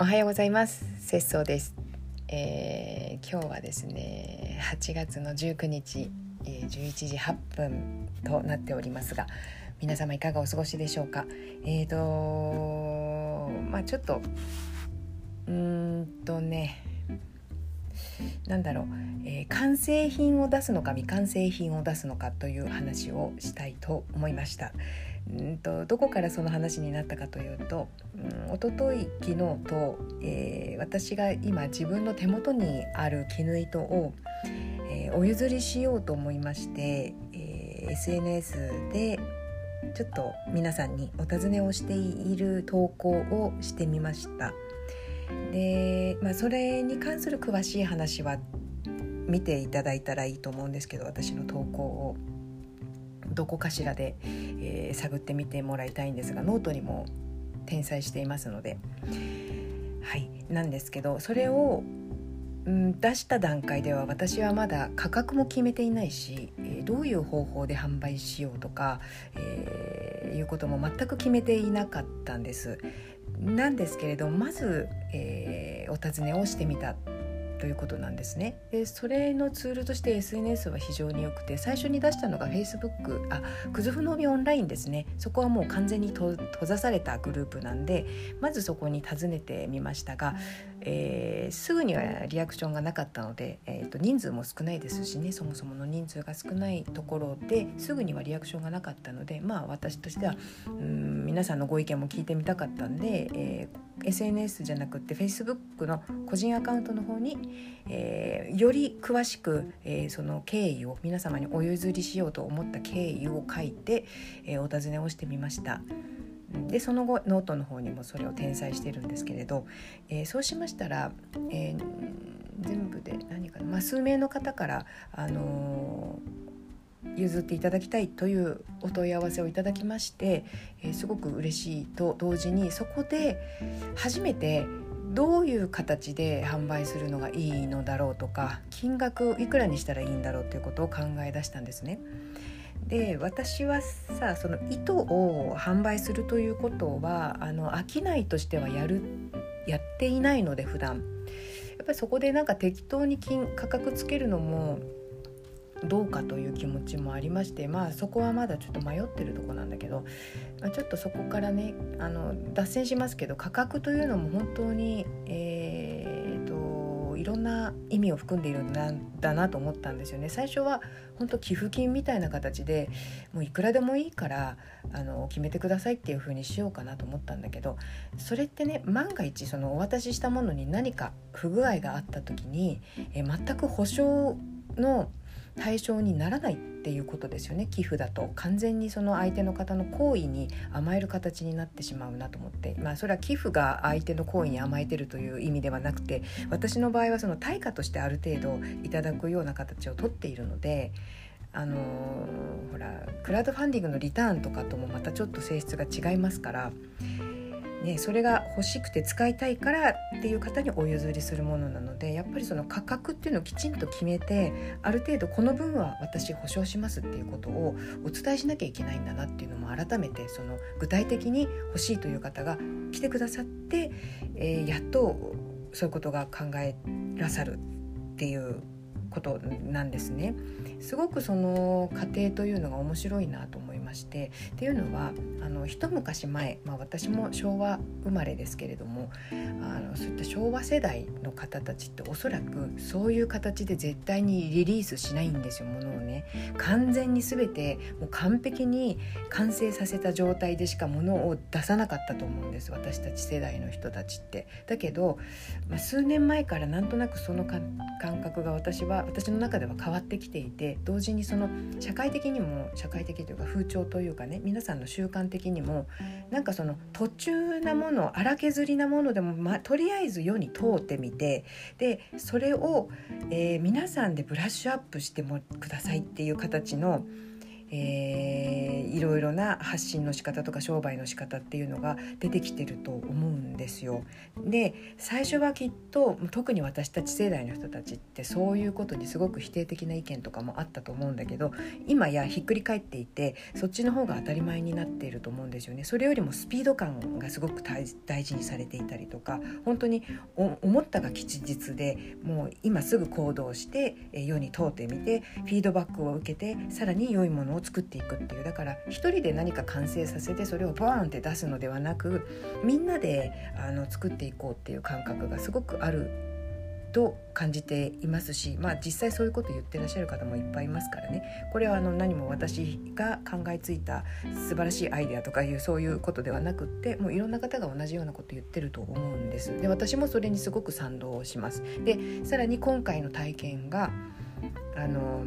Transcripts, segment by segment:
おはようございます。節操です、えー、今日はですね8月の19日、え、11時8分となっておりますが皆様いかがお過ごしでしょうか？えーとまあちょっとうーんとねなんだろう、えー、完成品を出すのか未完成品を出すのかという話をしたいと思いました。んとどこからその話になったかというと、うん、一昨日昨日と、えー、私が今自分の手元にある絹糸を、えー、お譲りしようと思いまして、えー、SNS でちょっと皆さんにお尋ねをしている投稿をしてみました。で、まあ、それに関する詳しい話は見ていただいたらいいと思うんですけど私の投稿をどこかしらで、えー、探ってみてもらいたいんですがノートにも転載していますのではいなんですけどそれを、うん、出した段階では私はまだ価格も決めていないし、えー、どういう方法で販売しようとか、えー、いうことも全く決めていなかったんです。なんですけれどまず、えー、お尋ねをしてみたということなんですね。でそれのツールとして SNS は非常によくて最初に出したのが Facebook あクズフノービオンラインですねそこはもう完全に閉ざされたグループなんでまずそこに訪ねてみましたが、えー、すぐにはリアクションがなかったので、えー、と人数も少ないですしねそもそもの人数が少ないところですぐにはリアクションがなかったのでまあ私としてはうん皆さんのご意見も聞いてみたかったんで、えー、SNS じゃなくて Facebook の個人アカウントの方に、えー、より詳しく、えー、その経緯を皆様にお譲りしようと思った経緯を書いて、え、お尋ねをしてみました。でその後ノートの方にもそれを転載してるんですけれど、えー、そうしましたら、えー、全部で何かな、まあ、数名の方から、あのー、譲っていただきたいというお問い合わせをいただきまして、えー、すごく嬉しいと同時にそこで初めてどういう形で販売するのがいいのだろうとか金額いくらにしたらいいんだろうということを考え出したんですね。で私はさその糸を販売するということはあの商いとしてはやるやっていないので普段。やっぱりそこでなんか適当に金価格つけるのもどうかという気持ちもありましてまあそこはまだちょっと迷ってるとこなんだけど、まあ、ちょっとそこからねあの脱線しますけど価格というのも本当に、えーいろんな意味を含んでいるんだなと思ったんですよね。最初は本当寄付金みたいな形でもういくらでもいいからあの決めてくださいっていう風にしようかなと思ったんだけどそれってね万が一そのお渡ししたものに何か不具合があった時にえ全く保証の対象にならないっていうことですよね寄付だと完全にその相手の方の行為に甘える形になってしまうなと思ってまあそれは寄付が相手の行為に甘えてるという意味ではなくて私の場合はその対価としてある程度いただくような形をとっているので。あのー、ほらクラウドファンディングのリターンとかともまたちょっと性質が違いますからね、それが欲しくて使いたいからっていう方にお譲りするものなのでやっぱりその価格っていうのをきちんと決めてある程度この分は私保証しますっていうことをお伝えしなきゃいけないんだなっていうのも改めてその具体的に欲しいという方が来てくださって、えー、やっとそういうことが考えらさるっていうことなんですね。すごくその過程というのが面白いなと思いましてっていうのはあの一昔前、まあ、私も昭和生まれですけれどもあのそういった昭和世代の方たちっておそらくそういう形で絶対にリリースしないんですよものをね完全に全てもう完璧に完成させた状態でしかものを出さなかったと思うんです私たち世代の人たちって。だけど、まあ、数年前からなんとなくその感覚が私はは私の中では変わってきていて同時にその社会的にも社会的というか風潮というかね皆さんの習慣的にもなんかその途中なもの荒削りなものでも、ま、とりあえず世に通ってみてでそれを、えー、皆さんでブラッシュアップしてもくださいっていう形のえー、いろいろな発信の仕方とか商売の仕方っていうのが出てきてると思うんですよ。で最初はきっと特に私たち世代の人たちってそういうことにすごく否定的な意見とかもあったと思うんだけど今やひっくり返っていてそっちの方が当たり前になっていると思うんですよね。それよりもスピード感がすごく大事にされていたりとか本当に思ったが吉日でもう今すぐ行動して世に問うてみてフィードバックを受けてさらに良いものを作っていくっていうだから一人で何か完成させてそれをバーンって出すのではなくみんなであの作っていこうっていう感覚がすごくあると感じていますし、まあ、実際そういうこと言ってらっしゃる方もいっぱいいますからね。これはあの何も私が考えついた素晴らしいアイデアとかいうそういうことではなくってもういろんな方が同じようなこと言ってると思うんです。で私もそれにすごく賛同します。でさらに今回の体験があの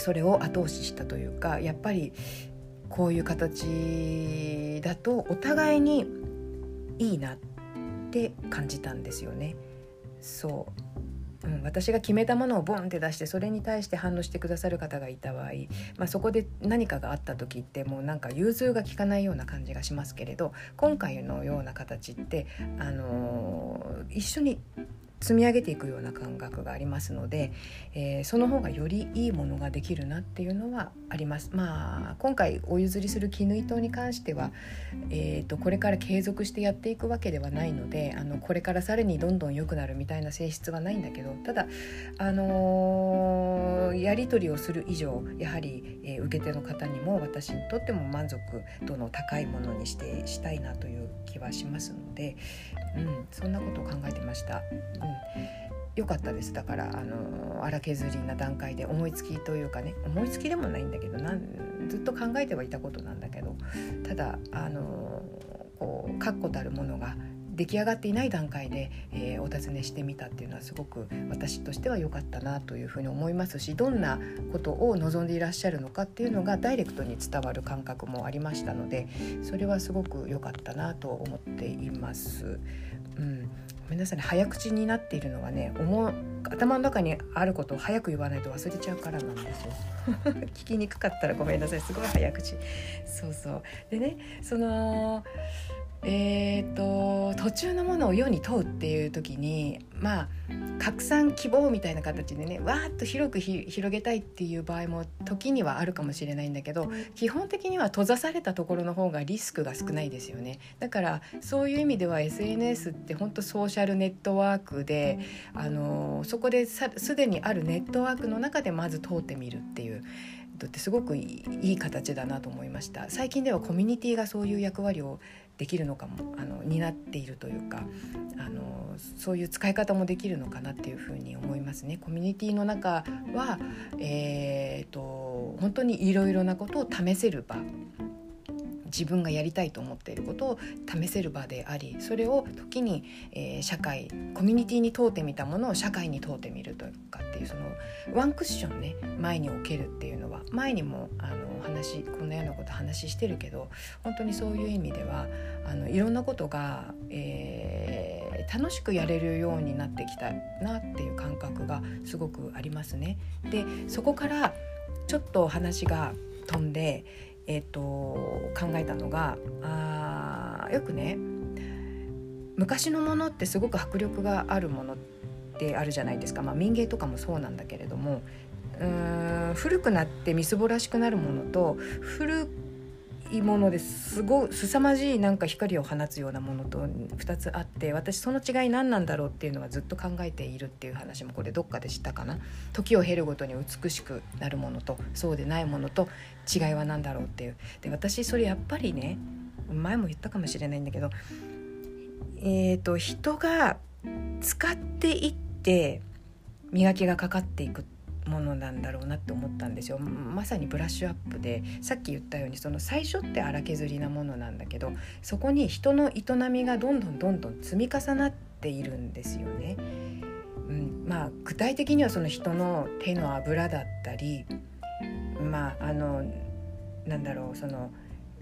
それを後押ししたというかやっぱりこういう形だとお互いにいいなって感じたんですよね。そう、うん、私が決めたものをボンって出してそれに対して反応してくださる方がいた場合、まあ、そこで何かがあった時ってもうなんか融通が利かないような感じがしますけれど今回のような形って、あのー、一緒に積み上げていくような感覚がありますので、えー、その方がよりいいものができるなっていうのはあります。まあ今回お譲りする絹糸に関しては、えーと、これから継続してやっていくわけではないのであのこれからさらにどんどん良くなるみたいな性質はないんだけどただ、あのー、やり取りをする以上やはり、えー、受け手の方にも私にとっても満足度の高いものにしてしたいなという気はしますので、うん、そんなことを考えてました。うん。良かったです。だからあの荒削りな段階で思いつきというかね思いつきでもないんだけどなんずっと考えてはいたことなんだけどただあのこう確固たるものが出来上がっていない段階で、えー、お尋ねしてみたっていうのはすごく私としては良かったなというふうに思いますしどんなことを望んでいらっしゃるのかっていうのがダイレクトに伝わる感覚もありましたのでそれはすごく良かったなと思っています。うん、めんなさいね。早口になっているのはね思頭の中にあることを早く言わないと忘れちゃうからなんですよ。聞きにくかったらごめんなさい。すごい早口。そうそう。でねそのえーと、途中のものを世に問うっていう時にまあ拡散希望みたいな形でねわーっと広く広げたいっていう場合も時にはあるかもしれないんだけど基本的には閉ざされたところの方がリスクが少ないですよねだからそういう意味では SNS って本当ソーシャルネットワークであのそこですでにあるネットワークの中でまず通ってみるっていう。ってすごくいい形だなと思いました最近ではコミュニティがそういう役割をできるのかもあの担っているというかあのそういう使い方もできるのかなっていうふうに思いますね。コミュニティの中は、えーと、本当にいろいろなことを試せる場自分がやりたいと思っていることを試せる場でありそれを時に、えー、社会コミュニティに通ってみたものを社会に通ってみるとかっていうそのワンクッションね前に置けるっていうのは前にもあの話こんなようなこと話してるけど本当にそういう意味ではあのいろんなことが、えー、楽しくやれるようになってきたなっていう感覚がすごくありますね。でそこからちょっと話が飛んでえーと、考えたのがあよくね昔のものってすごく迫力があるものってあるじゃないですか、まあ、民芸とかもそうなんだけれどもうーん古くなってみすぼらしくなるものと古いものですごい凄まじいなんか光を放つようなものと2つあって私その違い何なんだろうっていうのはずっと考えているっていう話もこれどっかで知ったかな？時を経るごとに美しくなるものとそうでないものと違いは何だろうっていう。で私それやっぱりね前も言ったかもしれないんだけどえーと、と人が使っていって磨きがかかっていくってものなんだろうなって思ったんですよまさにブラッシュアップでさっき言ったようにその最初って荒削りなものなんだけどそこに人の営みがどんどんどんどん積み重なっているんですよね。うん、まあ具体的にはその人の手の油だったりまああのなんだろうその、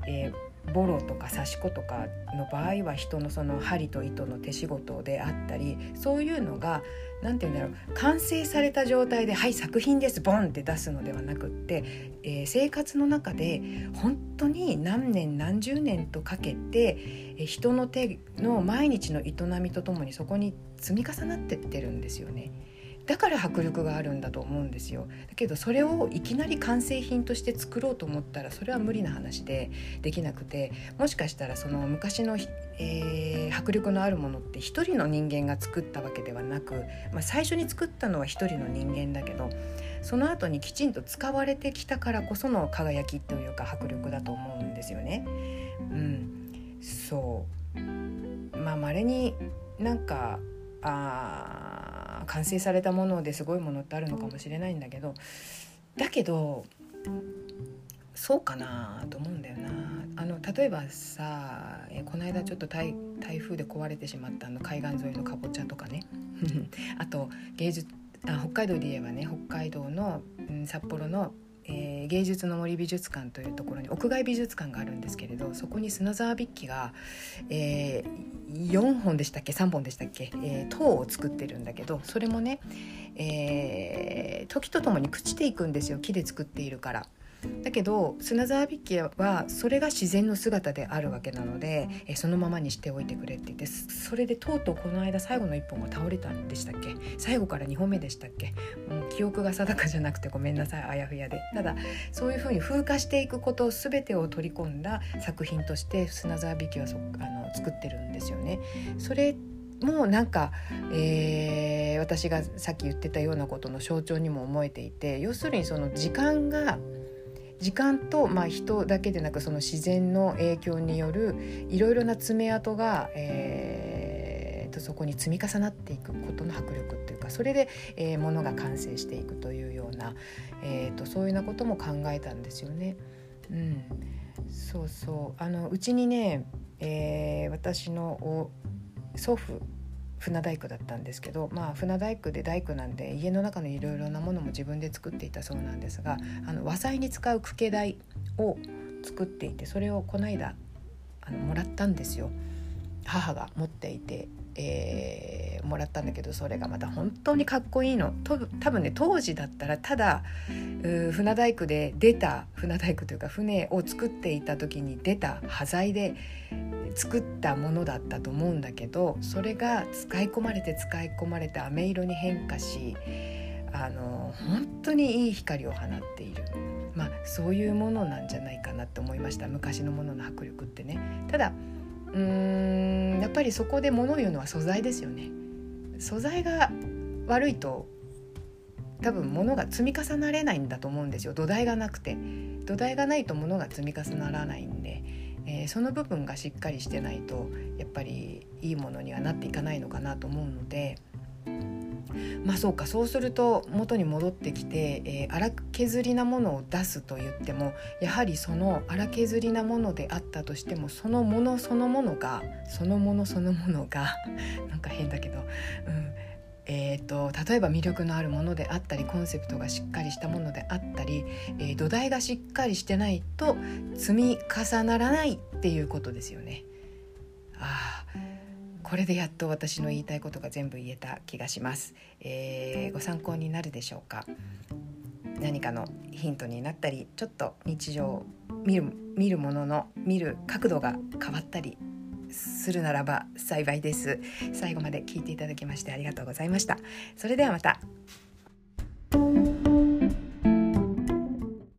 えーボロとか刺し子とかの場合は人のその針と糸の手仕事であったりそういうのが何て言うんだろう完成された状態で「はい作品ですボン!」って出すのではなくって、えー、生活の中で本当に何年何十年とかけて、えー、人の手の毎日の営みとともにそこに積み重なってってるんですよね。だから迫力があるんだと思うんですよ。だけどそれをいきなり完成品として作ろうと思ったらそれは無理な話でできなくてもしかしたらその昔の、えー、迫力のあるものって一人の人間が作ったわけではなく、まあ、最初に作ったのは一人の人間だけどその後にきちんと使われてきたからこその輝きというか迫力だと思うんですよね。うん、そう。まあ稀になんかあ完成されたものですごいものってあるのかもしれないんだけどだけどそうかなと思うんだよな。あの例えばさえこの間ちょっと台台風で壊れてしまったあの海岸沿いのかぼちゃとかね。あと芸術あ北海道で言えばね北海道の、うん、札幌のえー、芸術の森美術館というところに屋外美術館があるんですけれどそこに砂沢筆記が、えー、4本でしたっけ？3本でしたっけ、えー、塔を作ってるんだけどそれもね、えー、時とともに朽ちていくんですよ。木で作っているから。だけど砂沢筆記はそれが自然の姿であるわけなのでえそのままにしておいてくれって言ってそれでとうとうこの間最後の1本が倒れたんでしたっけ？最後から2本目でしたっけ？もう記憶が定かじゃなくてごめんなさいあやふやで。ただそういうふうに風化していくこと全てを取り込んだ作品として砂沢筆記はそあの作ってるんですよね。それもうなんか、えー、私がさっき言ってたようなことの象徴にも思えていて要するにその時間が時間と、まあ、人だけでなくその自然の影響によるいろいろな爪痕が、えー、とそこに積み重なっていくことの迫力っていうかそれで、えー、ものが完成していくというような、えーと、そういうようなことも考えたんですよね。うん、そうそうあのうちにね、えー、私の祖父船大工だったんですけど、まあ、船大工で大工なんで家の中のいろいろなものも自分で作っていたそうなんですがあの和裁に使う茎台を作っていてそれをこの間あのもらったんですよ。母が持っていて、えー、もらったんだけどそれがまた本当にかっこいいの。と多分ね当時だったらただ船大工で出た船大工というか船を作っていた時に出た端材で作ったものだったと思うんだけどそれが使い込まれて使い込まれて飴色に変化しあの本当にいい光を放っている、まあ、そういうものなんじゃないかなって思いました。昔のものの迫力ってね。ただうーんやっぱりそこで物を言うのは素材ですよね。素材が悪いと多分物が積み重なれないんだと思うんですよ土台がなくて土台がないと物が積み重ならないんでえー、その部分がしっかりしてないとやっぱりいいものにはなっていかないのかなと思うので。まあそうかそうすると元に戻ってきて、えー、荒削りなものを出すと言ってもやはりその荒削りなものであったとしてもそのものそのものがそのものそのものが なんか変だけど、うん、えーと、例えば魅力のあるものであったりコンセプトがしっかりしたものであったり、えー、土台がしっかりしてないと積み重ならないっていうことですよね。あこれでやっと私の言いたいことが全部言えた気がします。えー、ご参考になるでしょうか？何かのヒントになったりちょっと日常見る見るものの見る角度が変わったりするならば幸いです。最後まで聞いていただきましてありがとうございました。それではまた。